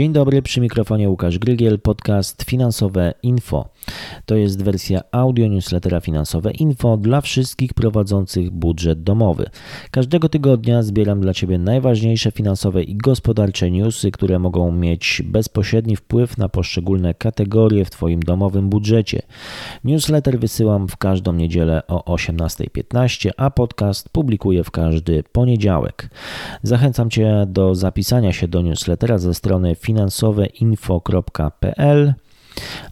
Dzień dobry, przy mikrofonie Łukasz Grygiel, podcast Finansowe Info. To jest wersja audio newslettera Finansowe Info dla wszystkich prowadzących budżet domowy. Każdego tygodnia zbieram dla Ciebie najważniejsze finansowe i gospodarcze newsy, które mogą mieć bezpośredni wpływ na poszczególne kategorie w Twoim domowym budżecie. Newsletter wysyłam w każdą niedzielę o 18.15, a podcast publikuję w każdy poniedziałek. Zachęcam Cię do zapisania się do newslettera ze strony finansoweinfo.pl.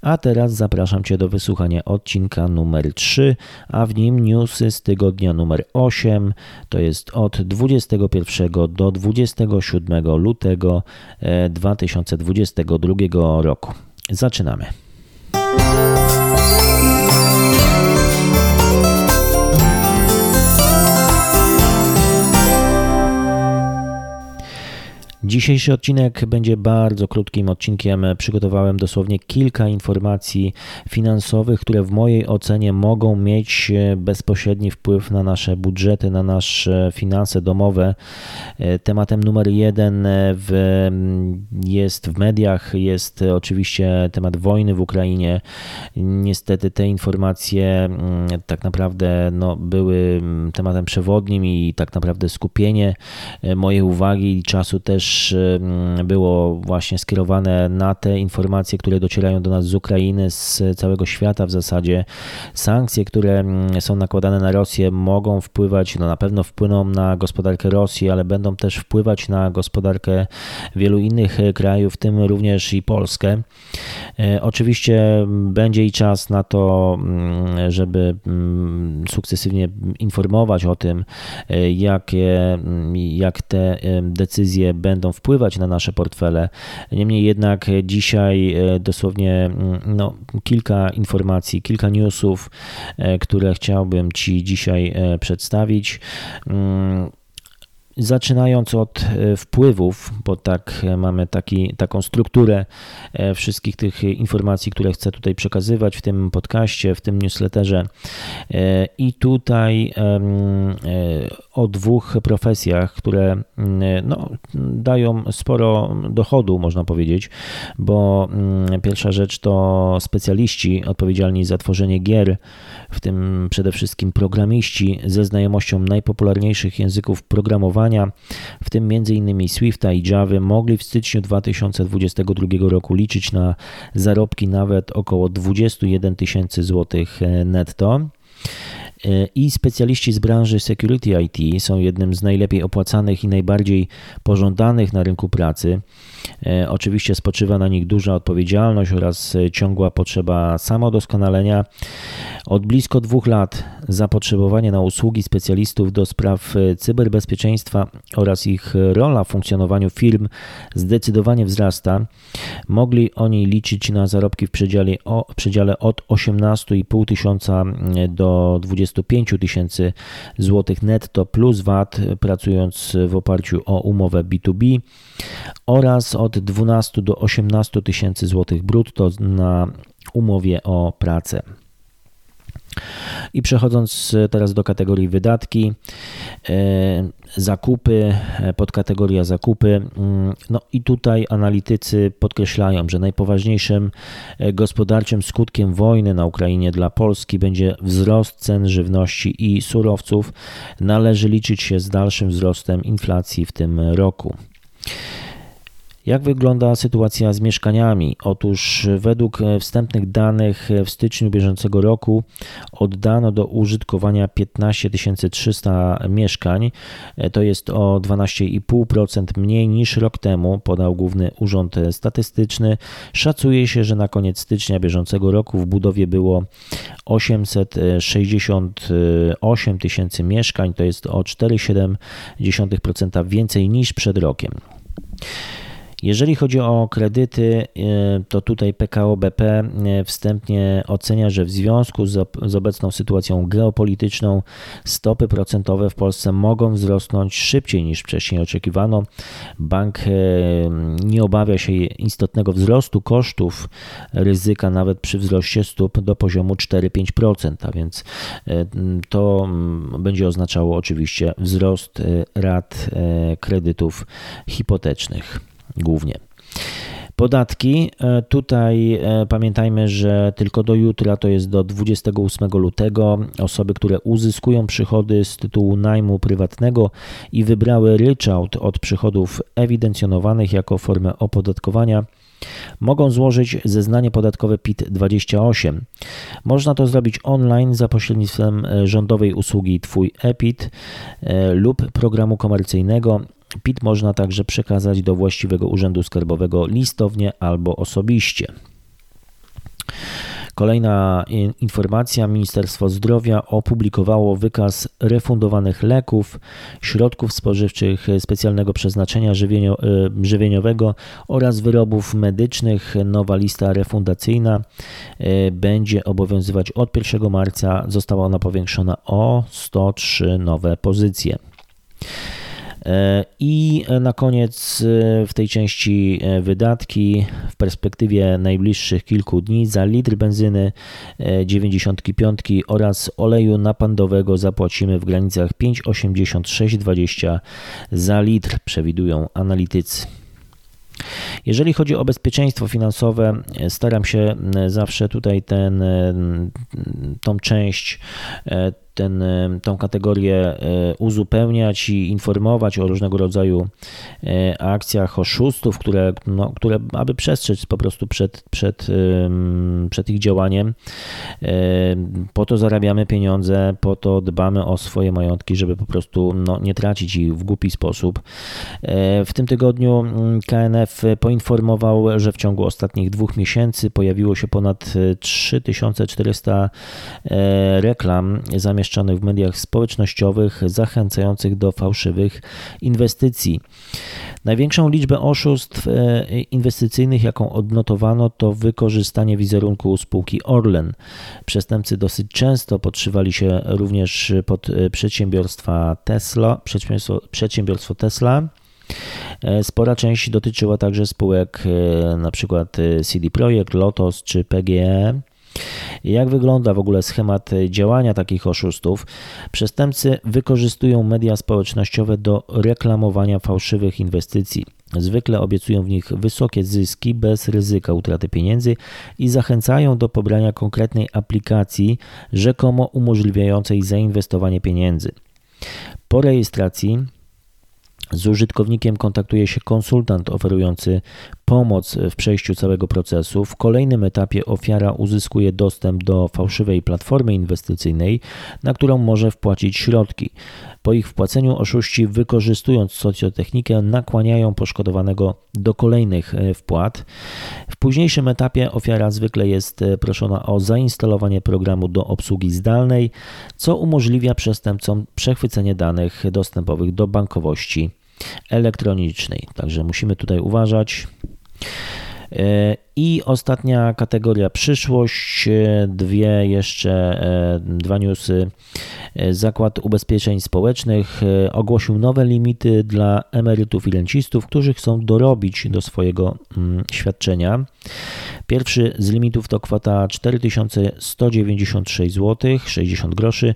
A teraz zapraszam Cię do wysłuchania odcinka numer 3, a w nim newsy z tygodnia numer 8, to jest od 21 do 27 lutego 2022 e, roku. Zaczynamy. Dzisiejszy odcinek będzie bardzo krótkim odcinkiem. Przygotowałem dosłownie kilka informacji finansowych, które w mojej ocenie mogą mieć bezpośredni wpływ na nasze budżety, na nasze finanse domowe. Tematem numer jeden w, jest w mediach, jest oczywiście temat wojny w Ukrainie. Niestety te informacje mm, tak naprawdę no, były tematem przewodnim i tak naprawdę skupienie mojej uwagi i czasu też było właśnie skierowane na te informacje, które docierają do nas z Ukrainy, z całego świata w zasadzie. Sankcje, które są nakładane na Rosję, mogą wpływać, no na pewno wpłyną na gospodarkę Rosji, ale będą też wpływać na gospodarkę wielu innych krajów, w tym również i Polskę. E, oczywiście będzie i czas na to, żeby sukcesywnie informować o tym, e, jakie, jak te decyzje będą będą wpływać na nasze portfele. Niemniej jednak dzisiaj e, dosłownie mm, no, kilka informacji, kilka newsów, e, które chciałbym Ci dzisiaj e, przedstawić. Mm, Zaczynając od wpływów, bo tak mamy taki, taką strukturę wszystkich tych informacji, które chcę tutaj przekazywać w tym podcaście, w tym newsletterze. I tutaj o dwóch profesjach, które no, dają sporo dochodu, można powiedzieć, bo pierwsza rzecz to specjaliści odpowiedzialni za tworzenie gier, w tym przede wszystkim programiści ze znajomością najpopularniejszych języków programowania w tym m.in. Swifta i Java, mogli w styczniu 2022 roku liczyć na zarobki nawet około 21 tysięcy złotych e, netto. I specjaliści z branży security IT są jednym z najlepiej opłacanych i najbardziej pożądanych na rynku pracy. E, oczywiście spoczywa na nich duża odpowiedzialność oraz ciągła potrzeba samodoskonalenia. Od blisko dwóch lat zapotrzebowanie na usługi specjalistów do spraw e, cyberbezpieczeństwa oraz ich rola w funkcjonowaniu firm zdecydowanie wzrasta. Mogli oni liczyć na zarobki w przedziale, o, w przedziale od 18,5 tysiąca do 25 tysięcy złotych netto plus VAT, pracując w oparciu o umowę B2B oraz od 12 do 18 tysięcy złotych brutto na umowie o pracę. I przechodząc teraz do kategorii wydatki, e, zakupy, e, podkategoria zakupy. Mm, no i tutaj analitycy podkreślają, że najpoważniejszym e, gospodarczym skutkiem wojny na Ukrainie dla Polski będzie wzrost cen żywności i surowców. Należy liczyć się z dalszym wzrostem inflacji w tym roku. Jak wygląda sytuacja z mieszkaniami? Otóż według wstępnych danych w styczniu bieżącego roku oddano do użytkowania 15 300 mieszkań. To jest o 12,5% mniej niż rok temu, podał Główny Urząd Statystyczny. Szacuje się, że na koniec stycznia bieżącego roku w budowie było 868 tysięcy mieszkań, to jest o 4,7% więcej niż przed rokiem. Jeżeli chodzi o kredyty, e, to tutaj PKO BP e, wstępnie ocenia, że w związku z, obecną sytuacją geopolityczną stopy procentowe w Polsce mogą wzrosnąć szybciej niż wcześniej oczekiwano. Bank e, nie obawia się istotnego wzrostu kosztów ryzyka nawet przy wzroście stóp do poziomu 4-5%, a więc to będzie oznaczało oczywiście wzrost rat kredytów hipotecznych głównie. Podatki. E, tutaj e, pamiętajmy, że tylko do jutra, to jest do 28 lutego, osoby, które uzyskują przychody z tytułu najmu prywatnego i wybrały ryczałt od przychodów ewidencjonowanych jako formę opodatkowania, mogą złożyć zeznanie podatkowe PIT-28. Można to zrobić online za pośrednictwem e, rządowej usługi Twój EPIT lub programu komercyjnego PIT można także przekazać do właściwego urzędu skarbowego listownie albo osobiście. Kolejna informacja: Ministerstwo Zdrowia opublikowało wykaz refundowanych leków, środków spożywczych specjalnego przeznaczenia żywienio, e, żywieniowego oraz wyrobów medycznych. Nowa lista refundacyjna e, będzie obowiązywać od 1 marca. Została ona powiększona o 103 nowe pozycje. E, I na koniec e, w tej części e, wydatki w perspektywie najbliższych kilku dni za litr benzyny 95 oraz oleju napędowego zapłacimy w granicach 5,8620 za litr, przewidują analitycy. Jeżeli chodzi o bezpieczeństwo finansowe, staram się zawsze tutaj ten, tą część ten, tą kategorię e, uzupełniać i informować o różnego rodzaju e, akcjach oszustów, które, no, które aby przestrzec po prostu przed, przed, przed ich działaniem. E, po to zarabiamy pieniądze, po to dbamy o swoje majątki, żeby po prostu no, nie tracić ich w głupi sposób. W tym tygodniu mm, KNF poinformował, że w ciągu ostatnich dwóch miesięcy pojawiło się ponad 3400 reklam zamieszczonych w mediach społecznościowych zachęcających do fałszywych inwestycji. Największą liczbę oszustw e, inwestycyjnych, jaką odnotowano, to wykorzystanie wizerunku spółki Orlen. Przestępcy dosyć często podszywali się również pod e, przedsiębiorstwa Tesla, przedsiębiorstwo, przedsiębiorstwo Tesla. E, spora część dotyczyła także spółek np. CD Projekt, Lotos czy PGE. Jak wygląda w ogóle schemat działania takich oszustów? Przestępcy wykorzystują media społecznościowe do reklamowania fałszywych inwestycji. Zwykle obiecują w nich wysokie zyski bez ryzyka utraty pieniędzy i zachęcają do pobrania konkretnej aplikacji, rzekomo umożliwiającej zainwestowanie pieniędzy. Po rejestracji z użytkownikiem kontaktuje się konsultant oferujący pomoc w przejściu całego procesu. W kolejnym etapie ofiara uzyskuje dostęp do fałszywej platformy inwestycyjnej, na którą może wpłacić środki. Po ich wpłaceniu oszuści, wykorzystując socjotechnikę, nakłaniają poszkodowanego do kolejnych e, wpłat. W późniejszym etapie ofiara zwykle jest e, proszona o zainstalowanie programu do obsługi zdalnej, co umożliwia przestępcom przechwycenie danych dostępowych do bankowości elektronicznej. Także musimy tutaj uważać. E, I ostatnia kategoria przyszłość, e, dwie jeszcze, e, dwa newsy. Zakład Ubezpieczeń Społecznych ogłosił nowe limity dla emerytów i rencistów, którzy chcą dorobić do swojego mm, świadczenia. Pierwszy z limitów to kwota 4196 zł 60 groszy,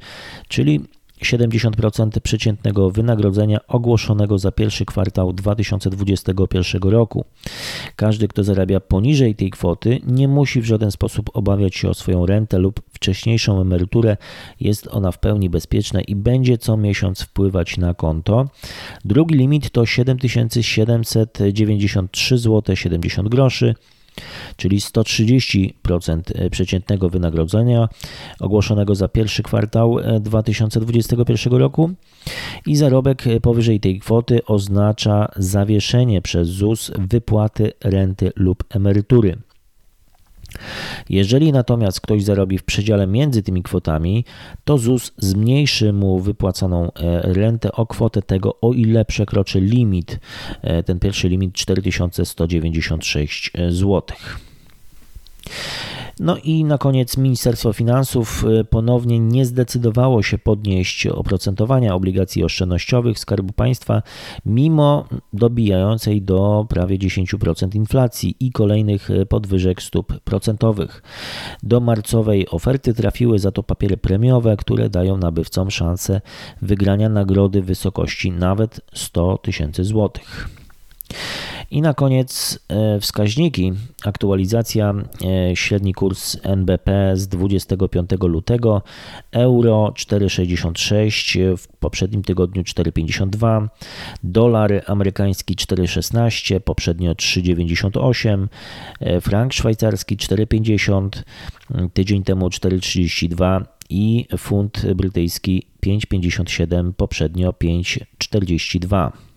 czyli 70% przeciętnego wynagrodzenia ogłoszonego za pierwszy kwartał 2021 roku. Każdy, kto zarabia poniżej tej kwoty, nie musi w żaden sposób obawiać się o swoją rentę lub wcześniejszą emeryturę. Jest ona w pełni bezpieczna i będzie co miesiąc wpływać na konto. Drugi limit to 7793 zł 70 groszy czyli 130% e, przeciętnego wynagrodzenia ogłoszonego za pierwszy kwartał 2021 e, roku i zarobek e, powyżej tej kwoty oznacza zawieszenie przez ZUS wypłaty renty lub emerytury. Jeżeli natomiast ktoś zarobi w przedziale między tymi kwotami, to ZUS zmniejszy mu wypłacaną e, rentę o kwotę tego, o ile przekroczy limit, e, ten pierwszy limit 4196 zł. No i na koniec Ministerstwo Finansów y, ponownie nie zdecydowało się podnieść oprocentowania obligacji oszczędnościowych Skarbu Państwa, mimo dobijającej do prawie 10% inflacji i kolejnych y, podwyżek stóp procentowych. Do marcowej oferty trafiły za to papiery premiowe, które dają nabywcom szansę wygrania nagrody w wysokości nawet 100 tysięcy złotych. I na koniec wskaźniki. Aktualizacja średni kurs NBP z 25 lutego euro 4,66 w poprzednim tygodniu 4,52 dolar amerykański 4,16 poprzednio 3,98 frank szwajcarski 4,50 tydzień temu 4,32 i funt brytyjski 5,57, poprzednio 5,42.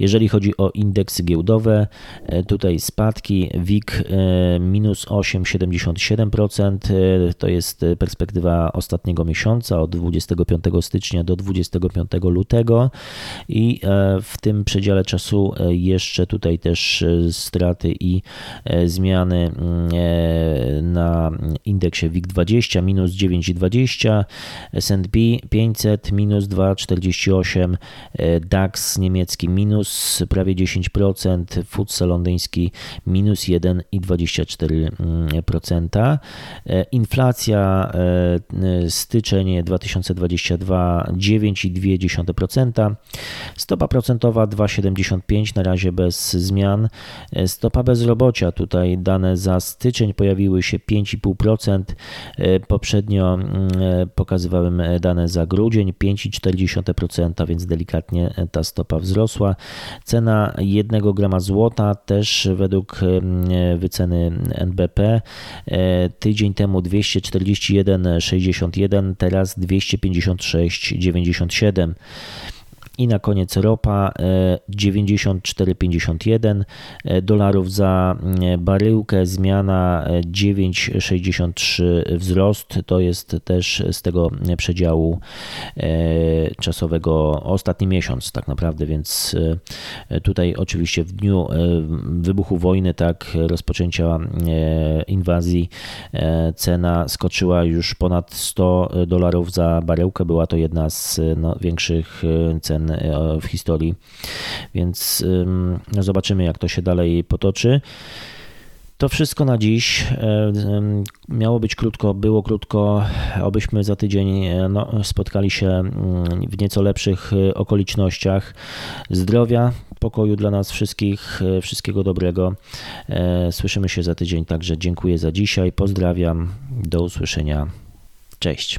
Jeżeli chodzi o indeksy giełdowe, e, tutaj spadki WIG e, minus 8,77%, e, to jest perspektywa ostatniego miesiąca od 25 stycznia do 25 lutego i w tym przedziale czasu jeszcze tutaj też straty i zmiany mm, na indeksie WIG20 minus 9,20, S&P 500 minus 2,48, DAX niemiecki minus minus prawie 10%, FTSE londyński minus 1,24%. E, inflacja e, styczeń 2022 9,2%, stopa procentowa 2,75 na razie bez zmian. E, stopa bezrobocia tutaj dane za styczeń pojawiły się 5,5%. Poprzednio mm, pokazywałem dane za grudzień 5,4%, więc delikatnie ta stopa wzrosła. Cena 1 grama złota też według wyceny NBP e, tydzień temu 241,61, teraz 256,97. I na koniec ropa 94,51 e, e, dolarów za e, baryłkę, zmiana 9,63 wzrost. To jest też z tego przedziału czasowego ostatni miesiąc, tak naprawdę, więc tutaj oczywiście w dniu wybuchu wojny, tak, rozpoczęcia inwazji, cena skoczyła już ponad 100 dolarów za baryłkę. Była to jedna z no, większych cen E, w historii. Więc no zobaczymy, jak to się dalej potoczy. To wszystko na dziś. E, miało być krótko, było krótko, obyśmy za tydzień e, no, spotkali się mm, w nieco lepszych okolicznościach. Zdrowia, pokoju dla nas wszystkich, wszystkiego dobrego. Słyszymy się za tydzień, także dziękuję za dzisiaj. Pozdrawiam, do usłyszenia. Cześć.